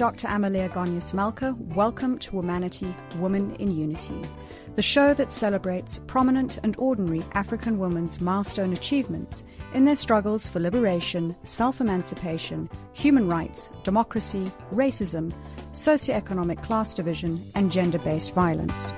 Dr. Amalia Gonyas Malka. Welcome to Womanity, Woman in Unity, the show that celebrates prominent and ordinary African women's milestone achievements in their struggles for liberation, self emancipation, human rights, democracy, racism, socioeconomic class division, and gender based violence.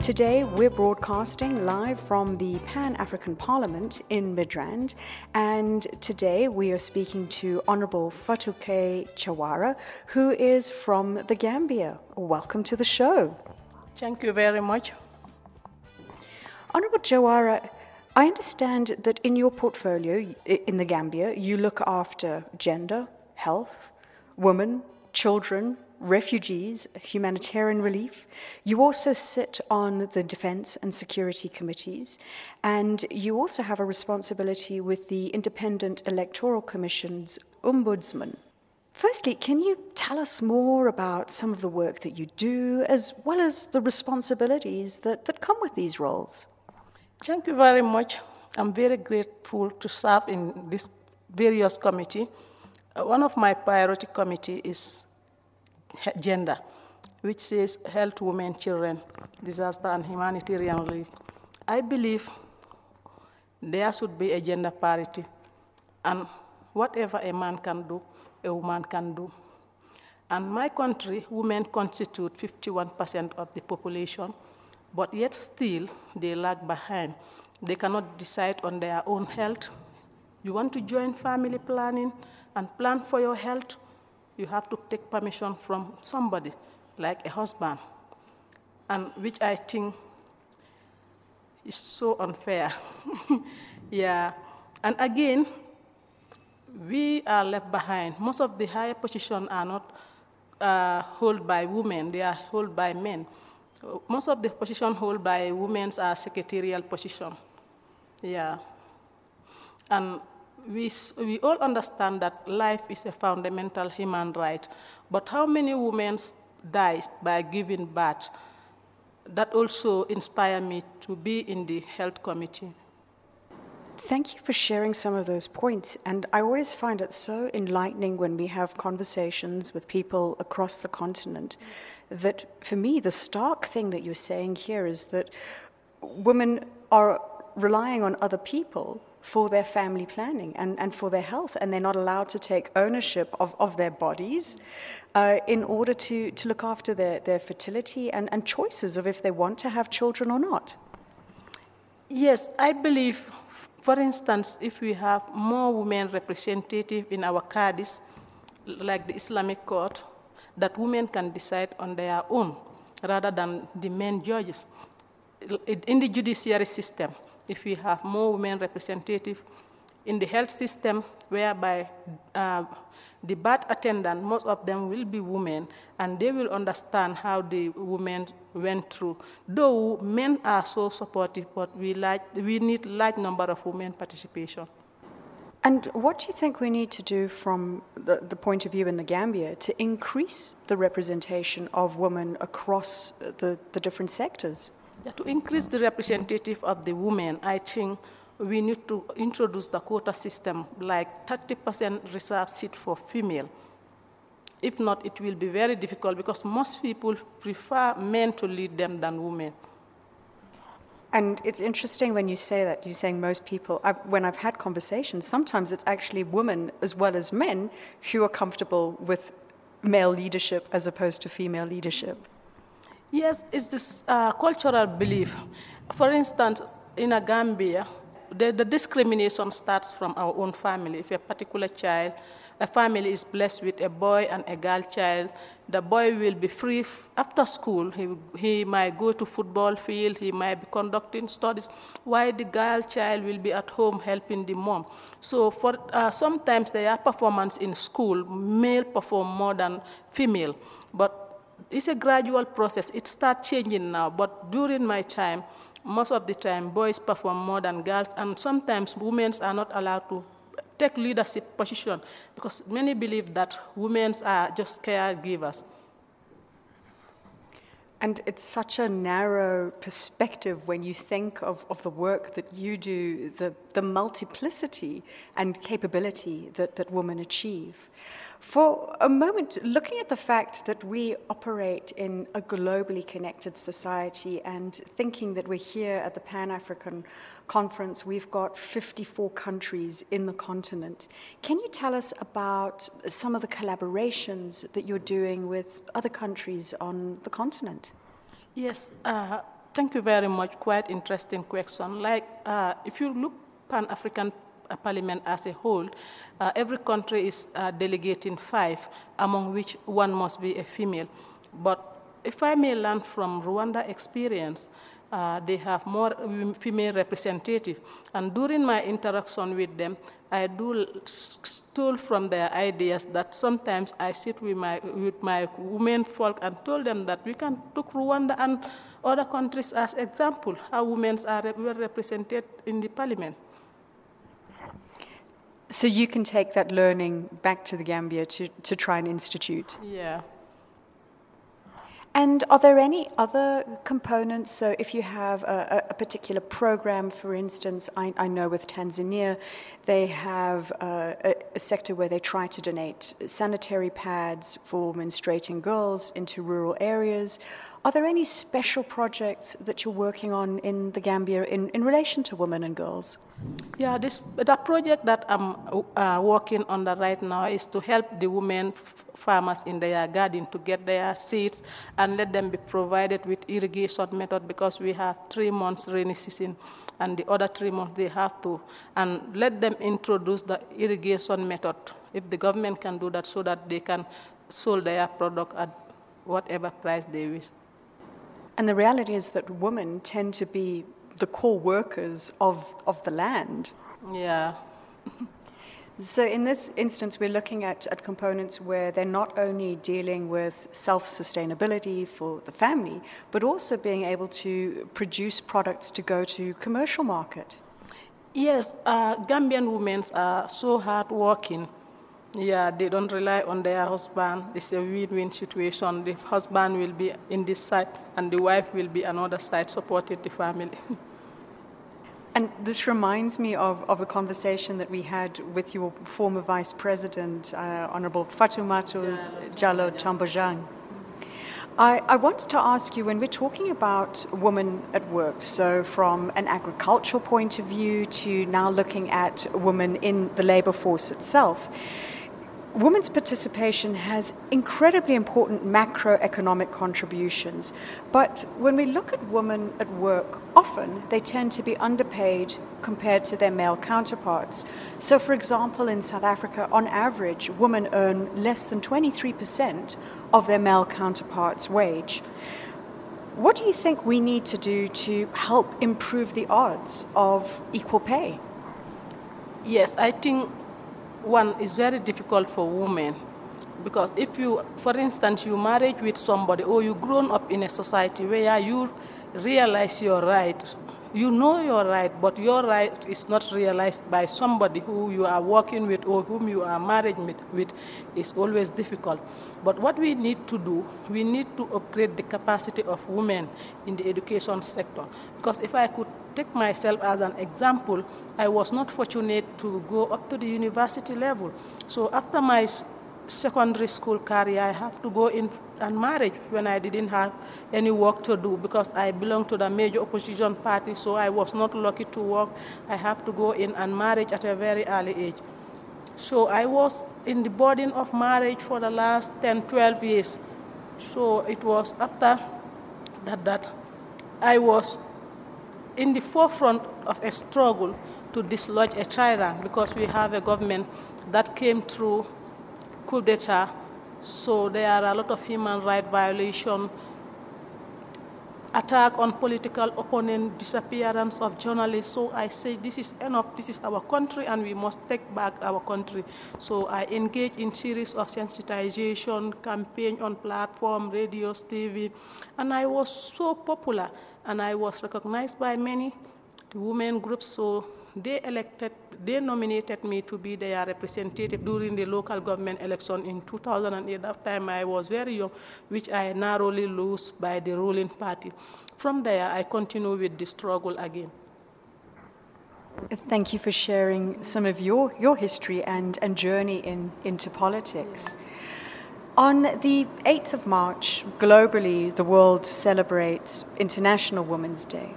Today, we're broadcasting live from the Pan African Parliament in Midrand, and today we are speaking to Honorable Fatuke Jawara, who is from the Gambia. Welcome to the show. Thank you very much. Honorable Jawara, I understand that in your portfolio in the Gambia, you look after gender, health, women, children, refugees, humanitarian relief. You also sit on the defense and security committees, and you also have a responsibility with the Independent Electoral Commission's ombudsman. Firstly, can you tell us more about some of the work that you do, as well as the responsibilities that, that come with these roles? Thank you very much. I'm very grateful to serve in this various committee. Uh, one of my priority committee is gender, which says health, women, children, disaster, and humanitarian relief. I believe there should be a gender parity, and whatever a man can do, a woman can do. And my country, women constitute 51% of the population, but yet still they lag behind. They cannot decide on their own health. You want to join family planning and plan for your health? you have to take permission from somebody, like a husband, and which I think is so unfair. yeah, and again, we are left behind. Most of the higher positions are not uh, held by women; they are held by men. Most of the positions held by women are secretarial positions. Yeah, and we, we all understand that life is a fundamental human right, but how many women die by giving birth? That also inspired me to be in the health committee. Thank you for sharing some of those points. And I always find it so enlightening when we have conversations with people across the continent that for me, the stark thing that you're saying here is that women are relying on other people for their family planning and, and for their health, and they're not allowed to take ownership of, of their bodies uh, in order to, to look after their, their fertility and, and choices of if they want to have children or not. Yes, I believe, for instance, if we have more women representative in our cadis, like the Islamic court, that women can decide on their own rather than the men judges. In the judiciary system, if we have more women representative in the health system, whereby uh, the birth attendant, most of them will be women, and they will understand how the women went through. Though men are so supportive, but we, like, we need large number of women participation. And what do you think we need to do from the, the, point of view in the Gambia to increase the representation of women across the, the different sectors? Yeah, to increase the representative of the women, I think we need to introduce the quota system, like 30% reserve seat for female. If not, it will be very difficult because most people prefer men to lead them than women. And it's interesting when you say that, you're saying most people, I've, when I've had conversations, sometimes it's actually women as well as men who are comfortable with male leadership as opposed to female leadership. Yes, it's this uh, cultural belief. For instance, in a Gambia, the, the, discrimination starts from our own family. If a particular child, a family is blessed with a boy and a girl child, the boy will be free after school. He, he might go to football field, he might be conducting studies, while the girl child will be at home helping the mom. So for uh, sometimes their performance in school, male perform more than female, but it's a gradual process. It starts changing now, but during my time, most of the time, boys perform more than girls, and sometimes women are not allowed to take leadership position because many believe that women are just caregivers. And it's such a narrow perspective when you think of, of the work that you do, the, the multiplicity and capability that, that women achieve. For a moment, looking at the fact that we operate in a globally connected society and thinking that we're here at the Pan African Conference, we've got 54 countries in the continent. Can you tell us about some of the collaborations that you're doing with other countries on the continent? Yes, uh, thank you very much. Quite interesting question. Like, uh, if you look Pan African Parliament as a whole, uh, every country is uh, delegating five, among which one must be a female. But if I may learn from Rwanda experience, uh, they have more female representative. And during my interaction with them, I do stole from their ideas that sometimes I sit with my, with my women folk and told them that we can take Rwanda and other countries as example, how women are well represented in the parliament. So you can take that learning back to the Gambia to, to try and institute? Yeah. And are there any other components? So, if you have a, a particular program, for instance, I, I, know with Tanzania, they have a, a, sector where they try to donate sanitary pads for menstruating girls into rural areas. Are there any special projects that you're working on in the Gambia in, in relation to women and girls? Yeah, this the project that I'm uh, working on right now is to help the women farmers in their garden to get their seeds and let them be provided with irrigation method because we have three months rainy season and the other three months they have to and let them introduce the irrigation method if the government can do that so that they can sell their product at whatever price they wish. And the reality is that women tend to be the core workers of, of the land. Yeah. so, in this instance, we're looking at, at components where they're not only dealing with self sustainability for the family, but also being able to produce products to go to commercial market. Yes, uh, Gambian women are so hardworking yeah, they don't rely on their husband. It's a win-win situation. The husband will be in this side, and the wife will be another side, supporting the family. And this reminds me of, of the conversation that we had with your former vice president, uh, Honorable Fatoumata Jallow Tambajang. I, I wanted to ask you when we're talking about women at work, so from an agricultural point of view to now looking at women in the labor force itself, women's participation has incredibly important macroeconomic contributions. But when we look at women at work, often they tend to be underpaid compared to their male counterparts. So, for example, in South Africa, on average, women earn less than 23% of their male counterparts' wage. What do you think we need to do to help improve the odds of equal pay? Yes, I think one is very difficult for women because if you, for instance, you marry with somebody or you grown up in a society where you realize your right, you know your right, but your right is not realized by somebody who you are working with or whom you are married with, is always difficult. But what we need to do, we need to upgrade the capacity of women in the education sector. Because if I could take myself as an example, I was not fortunate to go up to the university level. So after my secondary school career, I have to go in and marriage when I didn't have any work to do because I belong to the major opposition party, so I was not lucky to work. I have to go in and marriage at a very early age. So I was in the burden of marriage for the last 10, 12 years. So it was after that that I was in the forefront of a struggle to dislodge a tyrant because we have a government that came through coup d'etat. So there are a lot of human rights violations, attack on political opponent, disappearance of journalists. So I say this is enough. This is our country, and we must take back our country. So I engage in series of sensitization campaign on platform, radios, TV, and I was so popular and I was recognized by many women groups. So they elected, they nominated me to be their representative during the local government election in 2008. That time I was very young, which I narrowly lost by the ruling party. From there, I continue with the struggle again. Thank you for sharing some of your, your history and, and journey in, into politics. On the 8th of March, globally, the world celebrates International Women's Day.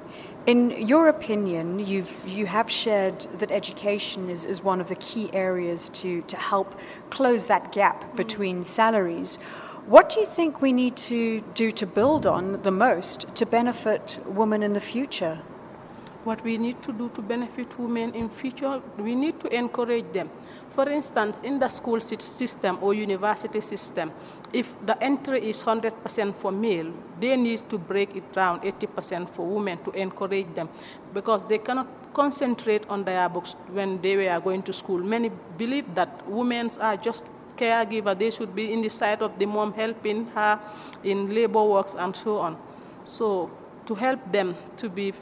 In your opinion, you've, you have shared that education is, is one of the key areas to, to help close that gap mm. between salaries. What do you think we need to do to build on the most to benefit women in the future? What we need to do to benefit women in future, we need to encourage them. For instance, in the school system or university system, if the entry is 100% for male, they need to break it down 80% for women to encourage them because they cannot concentrate on their books when they were going to school. Many believe that women are just caregiver, they should be in the side of the mom helping her in labor works and so on. So to help them to be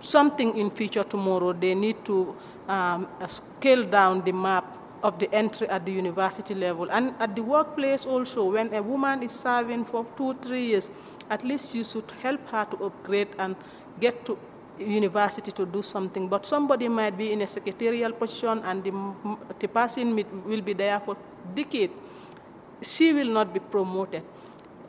something in future tomorrow, they need to um, scale down the map of the entry at the university level. And at the workplace also, when a woman is serving for two, three years, at least you should help her to upgrade and get to university to do something, but somebody might be in a secretarial position and the, the person will be there for decades. She will not be promoted.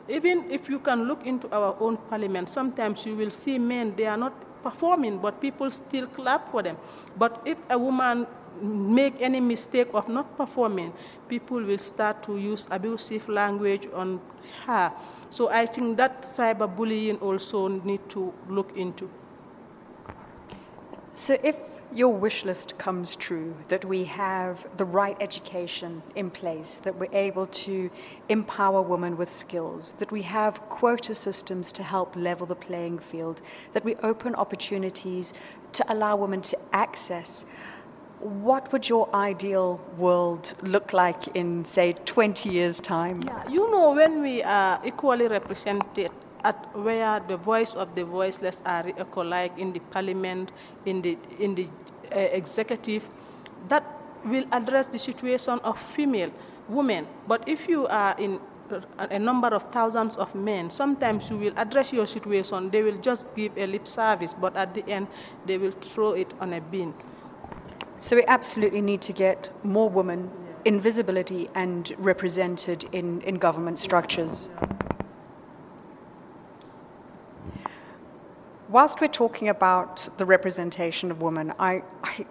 Even if you can look into our own parliament, sometimes you will see men, they are not performing, but people still clap for them. But if a woman make any mistake of not performing, people will start to use abusive language on her. So I think that cyberbullying also need to look into. So, if your wish list comes true, that we have the right education in place, that we're able to empower women with skills, that we have quota systems to help level the playing field, that we open opportunities to allow women to access. What would your ideal world look like in, say, 20 years' time? Yeah, you know, when we are equally represented at where the voice of the voiceless are alike in the parliament, in the, in the uh, executive, that will address the situation of female women. But if you are in a number of thousands of men, sometimes you will address your situation, they will just give a lip service, but at the end, they will throw it on a bin. So we absolutely need to get more women in visibility and represented in, in government structures. Whilst we're talking about the representation of women, I, I,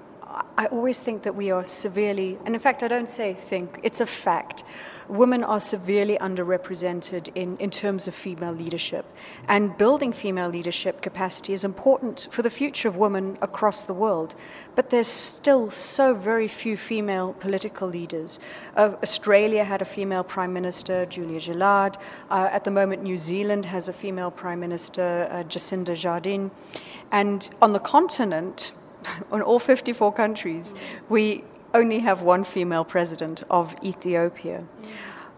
I always think that we are severely, and in fact, I don't say think, it's a fact women are severely underrepresented in, in terms of female leadership. And building female leadership capacity is important for the future of women across the world. But there's still so very few female political leaders. Uh, Australia had a female prime minister, Julia Gillard. Uh, at the moment, New Zealand has a female prime minister, uh, Jacinda Ardern. And on the continent, on all 54 countries, we only have one female president of Ethiopia.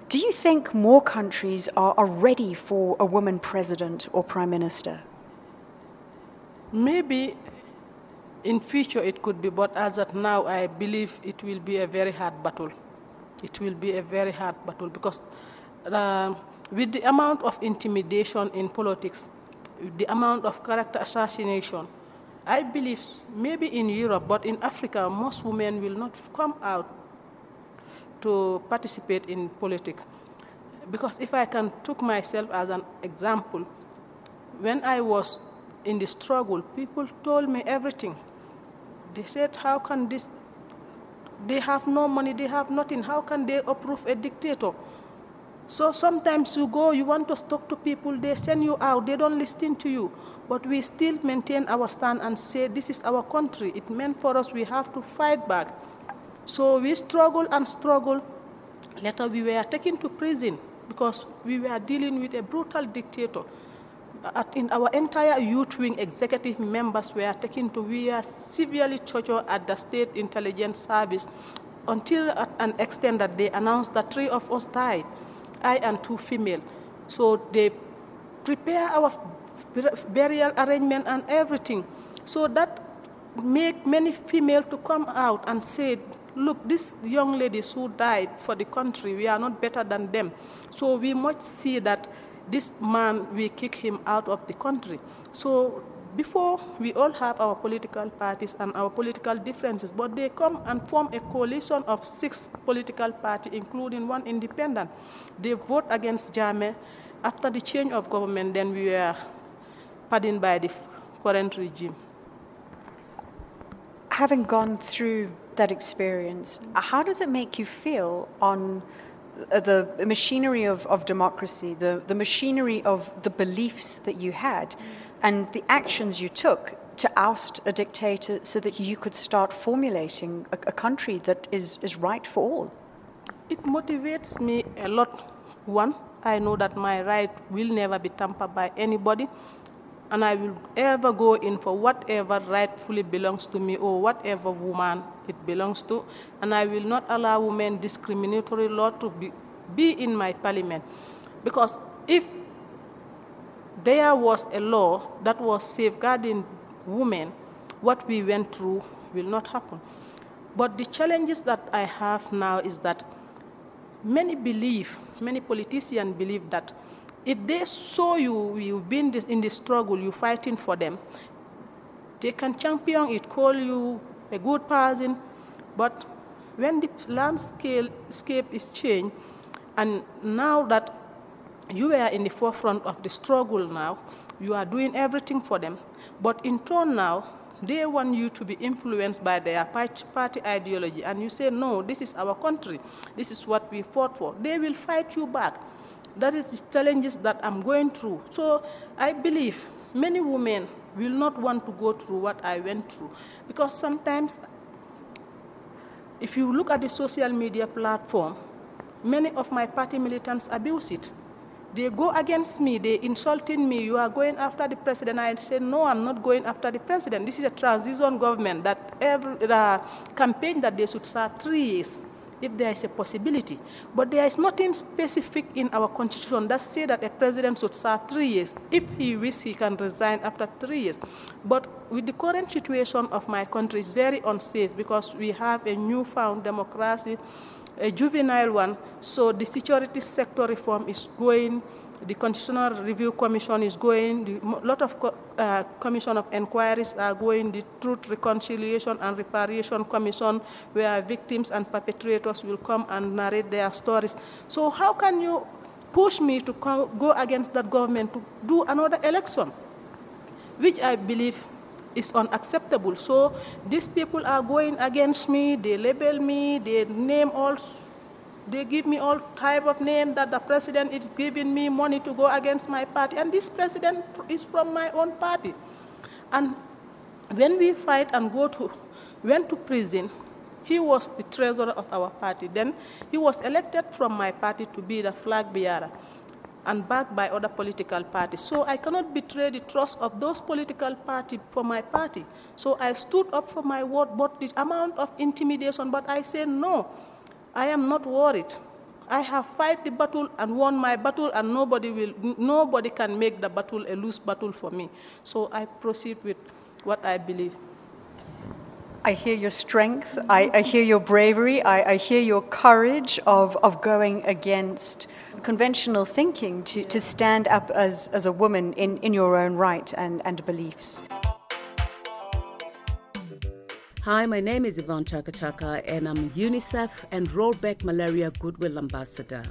Do you think more countries are, are ready for a woman president or prime minister? Maybe in future it could be, but as of now, I believe it will be a very hard battle. It will be a very hard battle because uh, with the amount of intimidation in politics, the amount of character assassination, I believe maybe in Europe, but in Africa, most women will not come out to participate in politics. Because if I can take myself as an example, when I was in the struggle, people told me everything. They said, how can this, they have no money, they have nothing, how can they approve a dictator? So sometimes you go, you want to talk to people, they send you out, they don't listen to you. But we still maintain our stand and say, this is our country. It meant for us, we have to fight back. So we struggle and struggle. Later we were taken to prison because we were dealing with a brutal dictator. At, in our entire youth wing, executive members were taken to, we were severely tortured at the State Intelligence Service until at an extent that they announced that three of us died, I and two female. So they prepare our burial arrangement and everything. So that make many female to come out and say, look, these young ladies who died for the country, we are not better than them. So we must see that this man, we kick him out of the country. So before we all have our political parties and our political differences, but they come and form a coalition of six political parties, including one independent. They vote against Jammeh. After the change of government, then we were pardoned by the current regime. Having gone through that experience, how does it make you feel on the machinery of, of democracy, the, the machinery of the beliefs that you had, and the actions you took to oust a dictator so that you could start formulating a, a country that is, is right for all? It motivates me a lot. One, I know that my right will never be tampered by anybody, and I will ever go in for whatever rightfully belongs to me or whatever woman it belongs to, and I will not allow women discriminatory law to be, be in my parliament. Because if there was a law that was safeguarding women, what we went through will not happen. But the challenges that I have now is that many believe, many politicians believe that if they saw you, you've been in the struggle, you're fighting for them, they can champion it, call you a good person, but when the landscape is changed, and now that you are in the forefront of the struggle now, you are doing everything for them, but in turn now, they want you to be influenced by their party ideology, and you say, no, this is our country, this is what we fought for. They will fight you back. That is the challenges that I'm going through. So I believe many women will not want to go through what I went through because sometimes if you look at the social media platform, many of my party militants abuse it. They go against me, they insulting me, you are going after the president. I say, no, I'm not going after the president. This is a transition government that every uh, campaign that they should serve three years if there is a possibility. But there is nothing specific in our constitution that says that a president should serve three years. If he wishes, he can resign after three years. But with the current situation of my country, it's very unsafe because we have a newfound democracy, a juvenile one. So the security sector reform is going the Constitutional Review Commission is going, a lot of co uh, commission of inquiries are going, the Truth, Reconciliation and Reparation Commission, where victims and perpetrators will come and narrate their stories. So how can you push me to go against that government to do another election, which I believe is unacceptable. So these people are going against me, they label me, they name all they give me all type of name that the president is giving me money to go against my party. And this president is from my own party. And when we fight and go to, went to prison, he was the treasurer of our party. Then he was elected from my party to be the flag bearer and backed by other political parties. So I cannot betray the trust of those political parties for my party. So I stood up for my word, but the amount of intimidation, but I say no. I am not worried. I have fight the battle and won my battle, and nobody will, nobody can make the battle a loose battle for me. So I proceed with what I believe. I hear your strength. I, I hear your bravery. I, I, hear your courage of, of going against conventional thinking to, to stand up as, as a woman in, in your own right and, and beliefs. Hi, my name is Yvonne Chaka Chaka, and I'm UNICEF and Rollback Malaria Goodwill Ambassador.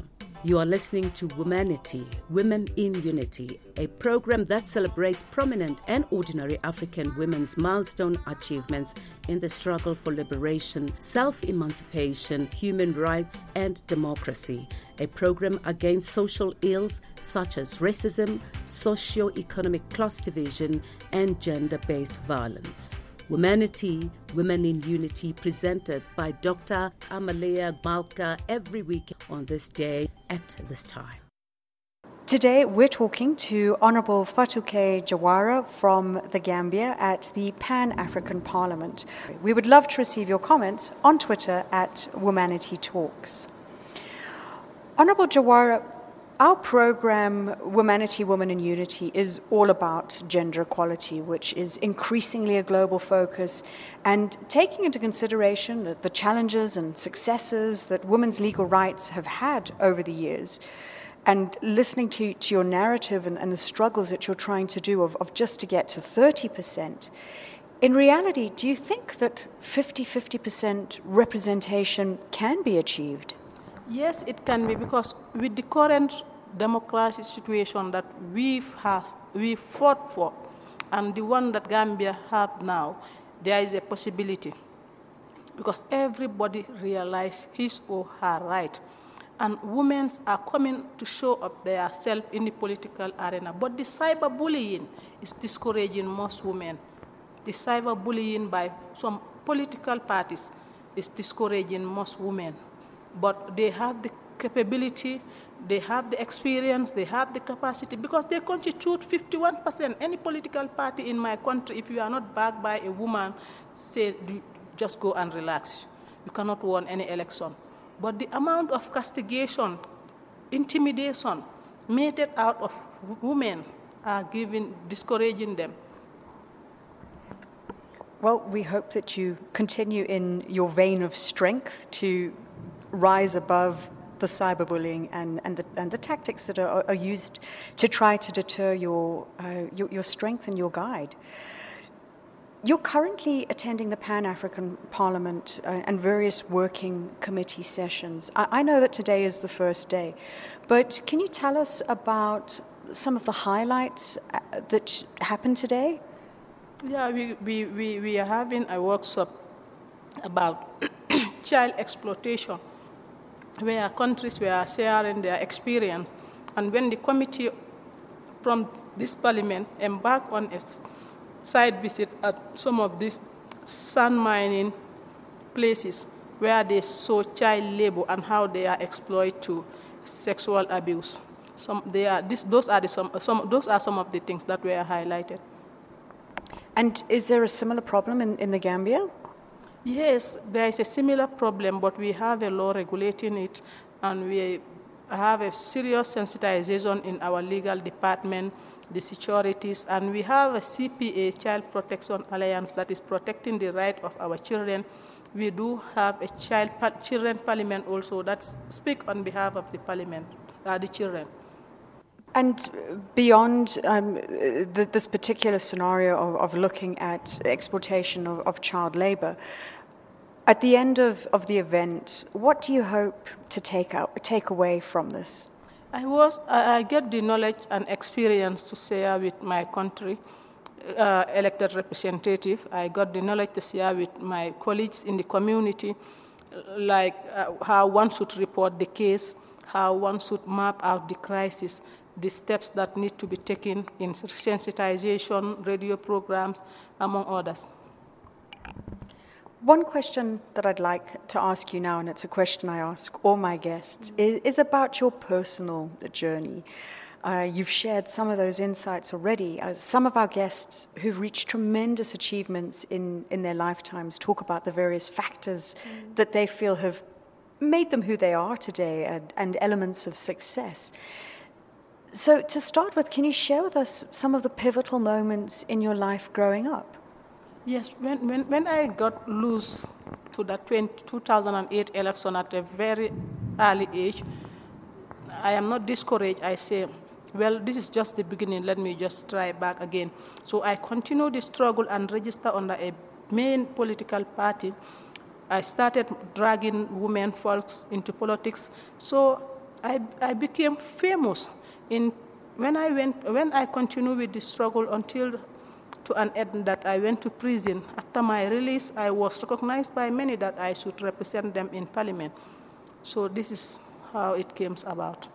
You are listening to Womanity, Women in Unity, a program that celebrates prominent and ordinary African women's milestone achievements in the struggle for liberation, self emancipation, human rights, and democracy. A program against social ills such as racism, socio economic class division, and gender based violence. Womanity, Women in Unity, presented by Dr. Amalia Malka every week on this day at this time. Today, we're talking to Honorable Fatuke Jawara from the Gambia at the Pan African Parliament. We would love to receive your comments on Twitter at Womanity Talks. Honorable Jawara, our program, Womanity, Women in Unity, is all about gender equality, which is increasingly a global focus, and taking into consideration the challenges and successes that women's legal rights have had over the years. and listening to, to your narrative and, and the struggles that you're trying to do of, of just to get to 30%, in reality, do you think that 50 50% representation can be achieved? Yes, it can be because with the current democratic situation that we've we fought for and the one that Gambia have now, there is a possibility because everybody realizes his or her right and women are coming to show up their self in the political arena. But the cyberbullying is discouraging most women. The cyberbullying by some political parties is discouraging most women. But they have the capability, they have the experience, they have the capacity, because they constitute 51%. Any political party in my country, if you are not backed by a woman, say, just go and relax. You cannot win any election. But the amount of castigation, intimidation, meted out of women are giving, discouraging them. Well, we hope that you continue in your vein of strength to rise above the cyberbullying and, and, the, and the tactics that are, are used to try to deter your, uh, your, your strength and your guide. You're currently attending the Pan African Parliament uh, and various working committee sessions. I, I, know that today is the first day, but can you tell us about some of the highlights uh, that happened today? Yeah, we, we, we, we are having a workshop about child exploitation, where countries were sharing their experience. And when the committee from this parliament embarked on a site visit at some of these sand mining places where they saw child labor and how they are exploited to sexual abuse. Some, they are, this, those, are the, some, some, those are some of the things that were highlighted. And is there a similar problem in, in the Gambia? Yes, there is a similar problem, but we have a law regulating it, and we have a serious sensitization in our legal department the securities, and we have a CPA, Child Protection Alliance, that is protecting the right of our children. We do have a child children parliament also that speak on behalf of the parliament, uh, the children. And beyond um, this particular scenario of, of, looking at exploitation of, of child labor, at the end of, of the event, what do you hope to take, out, take away from this? I was I, get the knowledge and experience to share with my country uh, elected representative. I got the knowledge to share with my colleagues in the community, like uh, how one should report the case, how one should map out the crisis, the steps that need to be taken in sensitization, radio programs, among others. One question that I'd like to ask you now, and it's a question I ask all my guests, is, is about your personal journey. Uh, you've shared some of those insights already. Uh, some of our guests who've reached tremendous achievements in, in their lifetimes talk about the various factors mm. that they feel have made them who they are today and, and elements of success. So, to start with, can you share with us some of the pivotal moments in your life growing up? Yes, when, when, when I got loose to the 20, 2008 election at a very early age, I am not discouraged. I say, well, this is just the beginning. Let me just try back again. So I continue the struggle and register under a main political party. I started dragging women folks into politics. So I, I became famous in when I went when I continued with the struggle until to an end that I went to prison. After my release, I was recognized by many that I should represent them in parliament. So this is how it came about.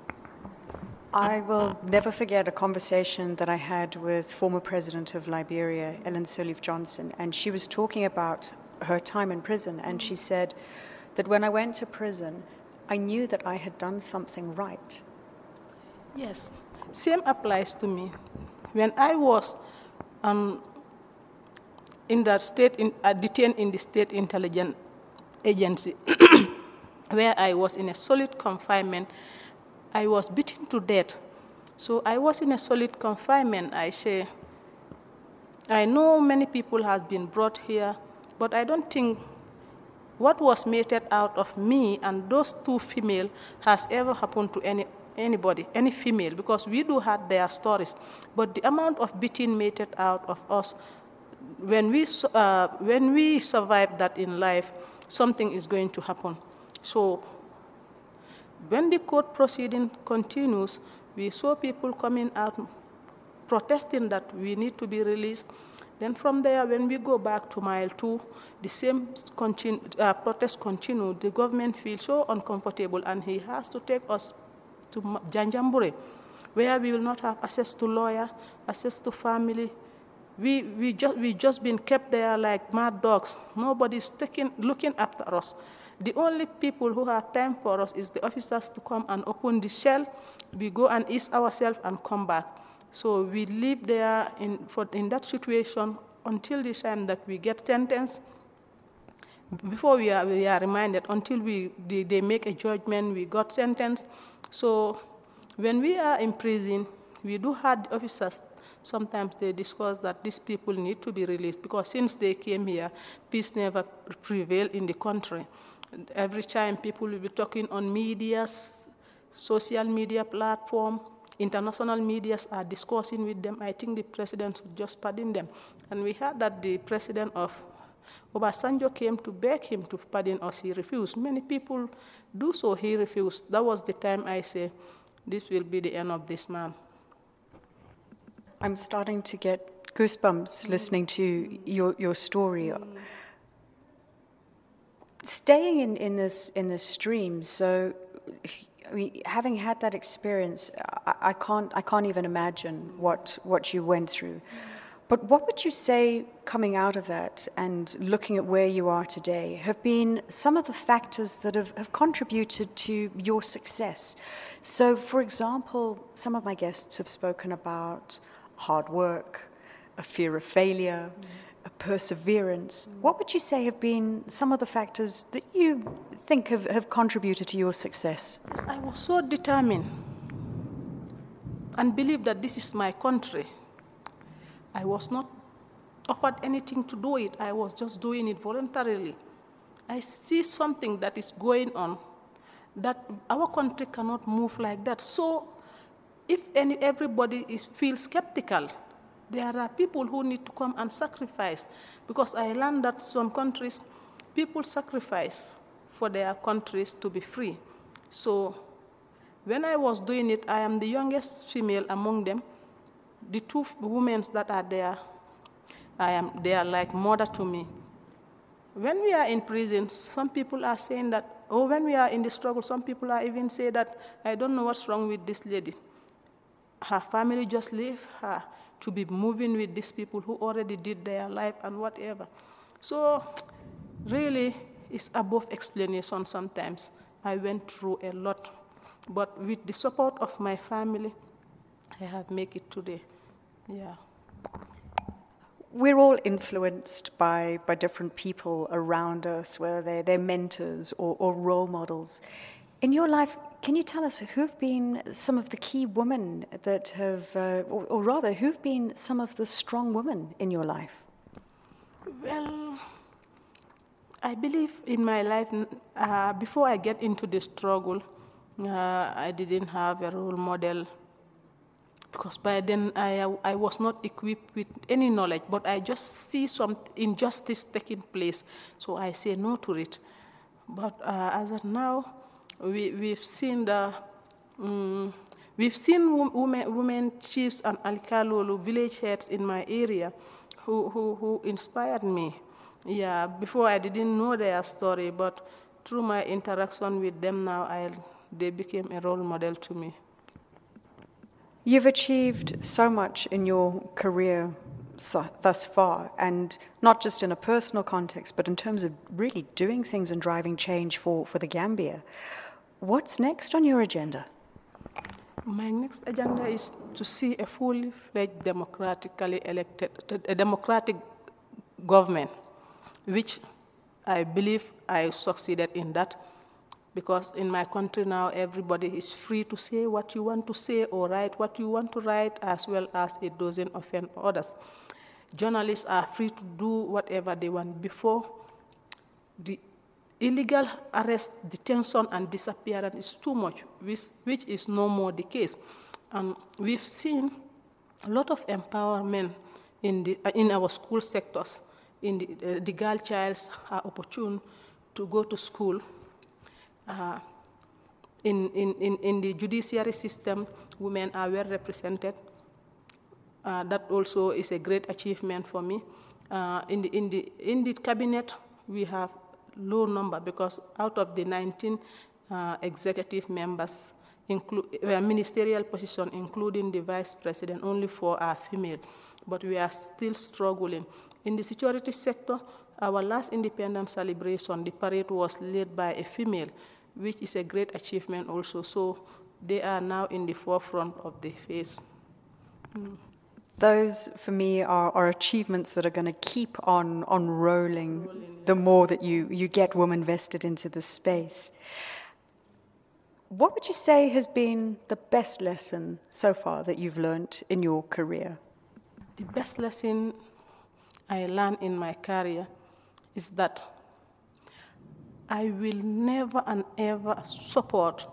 I will never forget a conversation that I had with former president of Liberia, Ellen Sirleaf Johnson, and she was talking about her time in prison, and she said that when I went to prison, I knew that I had done something right. Yes, same applies to me. When I was um, in that state, in, uh, detained in the state intelligence agency, where I was in a solid confinement. I was beaten to death. So I was in a solid confinement. I say, I know many people has been brought here, but I don't think what was meted out of me and those two female has ever happened to any anybody, any female, because we do have their stories. But the amount of beating meted out of us, when we, uh, when we survive that in life, something is going to happen. So when the court proceeding continues, we saw people coming out protesting that we need to be released. Then from there, when we go back to mile two, the same continue, uh, protest continued. The government feels so uncomfortable, and he has to take us to Janjanbureh, where we will not have access to lawyer, access to family. We, we, just, we just been kept there like mad dogs. Nobody's taking, looking after us. The only people who have time for us is the officers to come and open the shell. We go and ease ourselves and come back. So we live there in, for, in that situation until the time that we get sentenced. Before we are, we are reminded, until we, they, they make a judgment, we got sentenced. So when we are in prison, we do have officers sometimes they discuss that these people need to be released because since they came here, peace never prevailed in the country. Every time people will be talking on media, social media platform, international medias are discussing with them. I think the president would just pardon them. And we heard that the president of Obasanjo came to beg him to pardon us. He refused. Many people do so. He refused. That was the time I say, this will be the end of this man. I'm starting to get goosebumps listening to your, your story. Mm staying in, in this in this stream, so I mean, having had that experience, I, I, can't I can't even imagine what what you went through. But what would you say coming out of that and looking at where you are today have been some of the factors that have, have contributed to your success? So, for example, some of my guests have spoken about hard work, a fear of failure. Mm a perseverance. What would you say have been some of the factors that you think have, have contributed to your success? I was so determined and believed that this is my country. I was not offered anything to do it, I was just doing it voluntarily. I see something that is going on that our country cannot move like that. So, if any, everybody is, feels skeptical, there are people who need to come and sacrifice because I learned that some countries, people sacrifice for their countries to be free. So when I was doing it, I am the youngest female among them. The two women that are there, I am, they are like mother to me. When we are in prison, some people are saying that, or when we are in the struggle, some people are even say that, I don't know what's wrong with this lady. Her family just leave her to be moving with these people who already did their life and whatever. So, really, it's above explanation sometimes. I went through a lot, but with the support of my family, I have made it today. Yeah. We're all influenced by, by different people around us, whether they're, they're mentors or, or role models. In your life, can you tell us who've been some of the key women that have, uh, or, or, rather, who've been some of the strong women in your life? Well, I believe in my life, uh, before I get into the struggle, uh, I didn't have a role model because by then I, I was not equipped with any knowledge, but I just see some injustice taking place, so I say no to it. But uh, as of now, we, we've seen the um, we've seen women, women chiefs and alkalolo village heads in my area who, who, who inspired me. Yeah, before I didn't know their story, but through my interaction with them now, I, they became a role model to me. You've achieved so much in your career so, thus far, and not just in a personal context, but in terms of really doing things and driving change for, for the Gambia. What's next on your agenda? My next agenda is to see a fully fledged democratically elected, a democratic government, which I believe I succeeded in that because in my country now everybody is free to say what you want to say or write what you want to write as well as it doesn't offend others. Journalists are free to do whatever they want. Before, the illegal arrest, detention, and disappearance is too much, which, which is no more the case. And we've seen a lot of empowerment in, the, uh, in our school sectors. In the, uh, the girl childs are opportune to go to school. Uh, in, in, in, in the judiciary system, women are well represented. Uh, that also is a great achievement for me. Uh, in, the, in, the, in the cabinet, we have low number because out of the 19 uh, executive members, include, uh, ministerial position, including the vice president, only four are female. But we are still struggling. In the security sector, our last independence celebration, the parade was led by a female, which is a great achievement also. So they are now in the forefront of the face. Mm. Those, for me, are, are achievements that are going to keep on, on rolling, rolling the more that you, you get women vested into the space. What would you say has been the best lesson so far that you've learned in your career? The best lesson I learned in my career is that I will never and ever support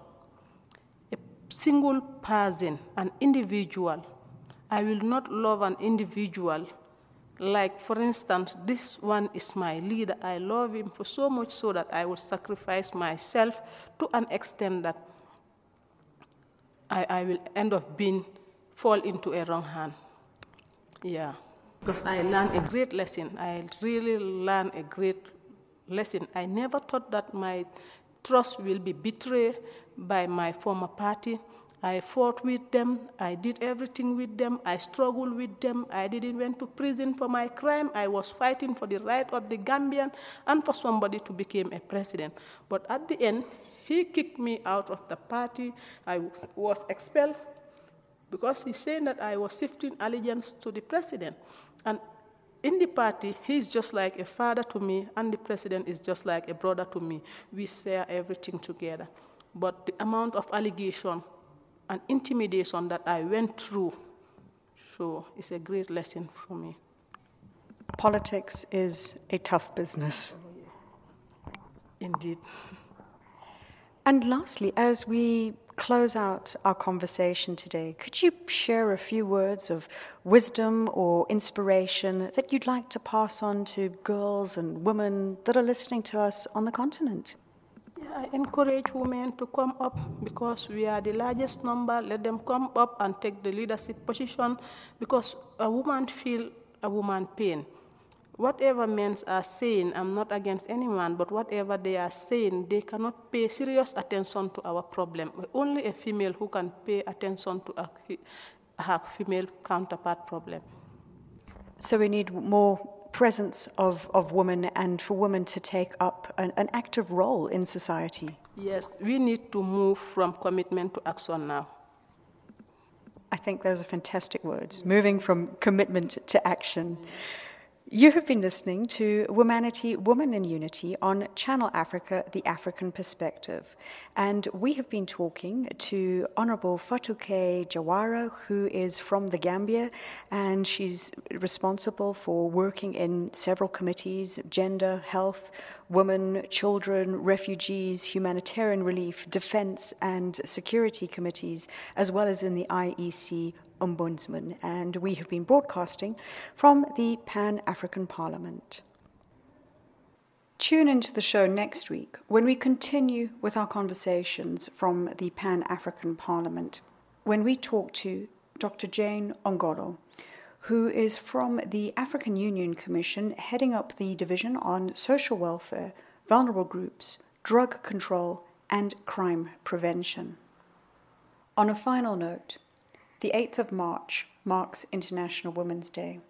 a single person, an individual. I will not love an individual. Like, for instance, this one is my leader. I love him for so much so that I will sacrifice myself to an extent that I, I will end up being fall into a wrong hand. Yeah. Because I learned a great lesson. I really learned a great lesson. I never thought that my trust will be betrayed by my former party. I fought with them. I did everything with them. I struggled with them. I didn't went to prison for my crime. I was fighting for the right of the Gambian and for somebody to become a president. But at the end, he kicked me out of the party. I was expelled because he said that I was shifting allegiance to the president. And in the party, he's just like a father to me, and the president is just like a brother to me. We share everything together. But the amount of allegation and intimidation that I went through, so it's a great lesson for me. Politics is a tough business. Indeed. And lastly, as we close out our conversation today, could you share a few words of wisdom or inspiration that you'd like to pass on to girls and women that are listening to us on the continent? I encourage women to come up because we are the largest number. Let them come up and take the leadership position because a woman feel a woman pain whatever men are saying, I'm not against anyone, but whatever they are saying, they cannot pay serious attention to our problem. Only a female who can pay attention to her female counterpart problem. So we need more presence of, of women and for women to take up an, an active role in society. Yes, we need to move from commitment to action now. I think those are fantastic words, moving from commitment to action. Mm-hmm. You have been listening to Womanity, Woman in Unity on Channel Africa, The African Perspective. And we have been talking to Honorable Fatuke Jawara, who is from the Gambia, and she's responsible for working in several committees gender, health, women, children, refugees, humanitarian relief, defense, and security committees, as well as in the IEC Ombudsman, and we have been broadcasting from the Pan African Parliament. Tune into the show next week when we continue with our conversations from the Pan African Parliament, when we talk to Dr. Jane Ongolo, who is from the African Union Commission heading up the Division on Social Welfare, Vulnerable Groups, Drug Control, and Crime Prevention. On a final note, the 8th of March marks International Women's Day,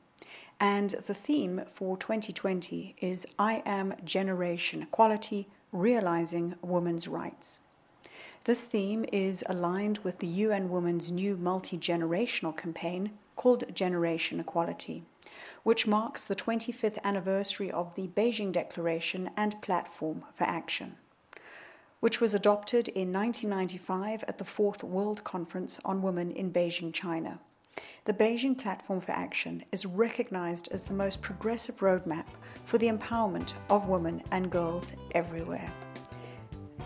and the theme for 2020 is I Am Generation Equality Realizing Women's Rights. This theme is aligned with the UN Women's new multi generational campaign called Generation Equality, which marks the 25th anniversary of the Beijing Declaration and Platform for Action which was adopted in 1995 at the Fourth World Conference on Women in Beijing, China, The Beijing Platform for Action is recognized as the most progressive roadmap for the empowerment of women and girls everywhere.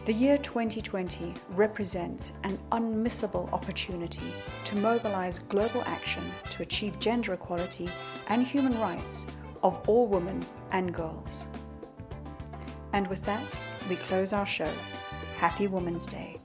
The year 2020 represents an unmissable opportunity to mobilize global action to achieve gender equality and human rights of all women and girls. And with that, we close our show. Happy Women's Day.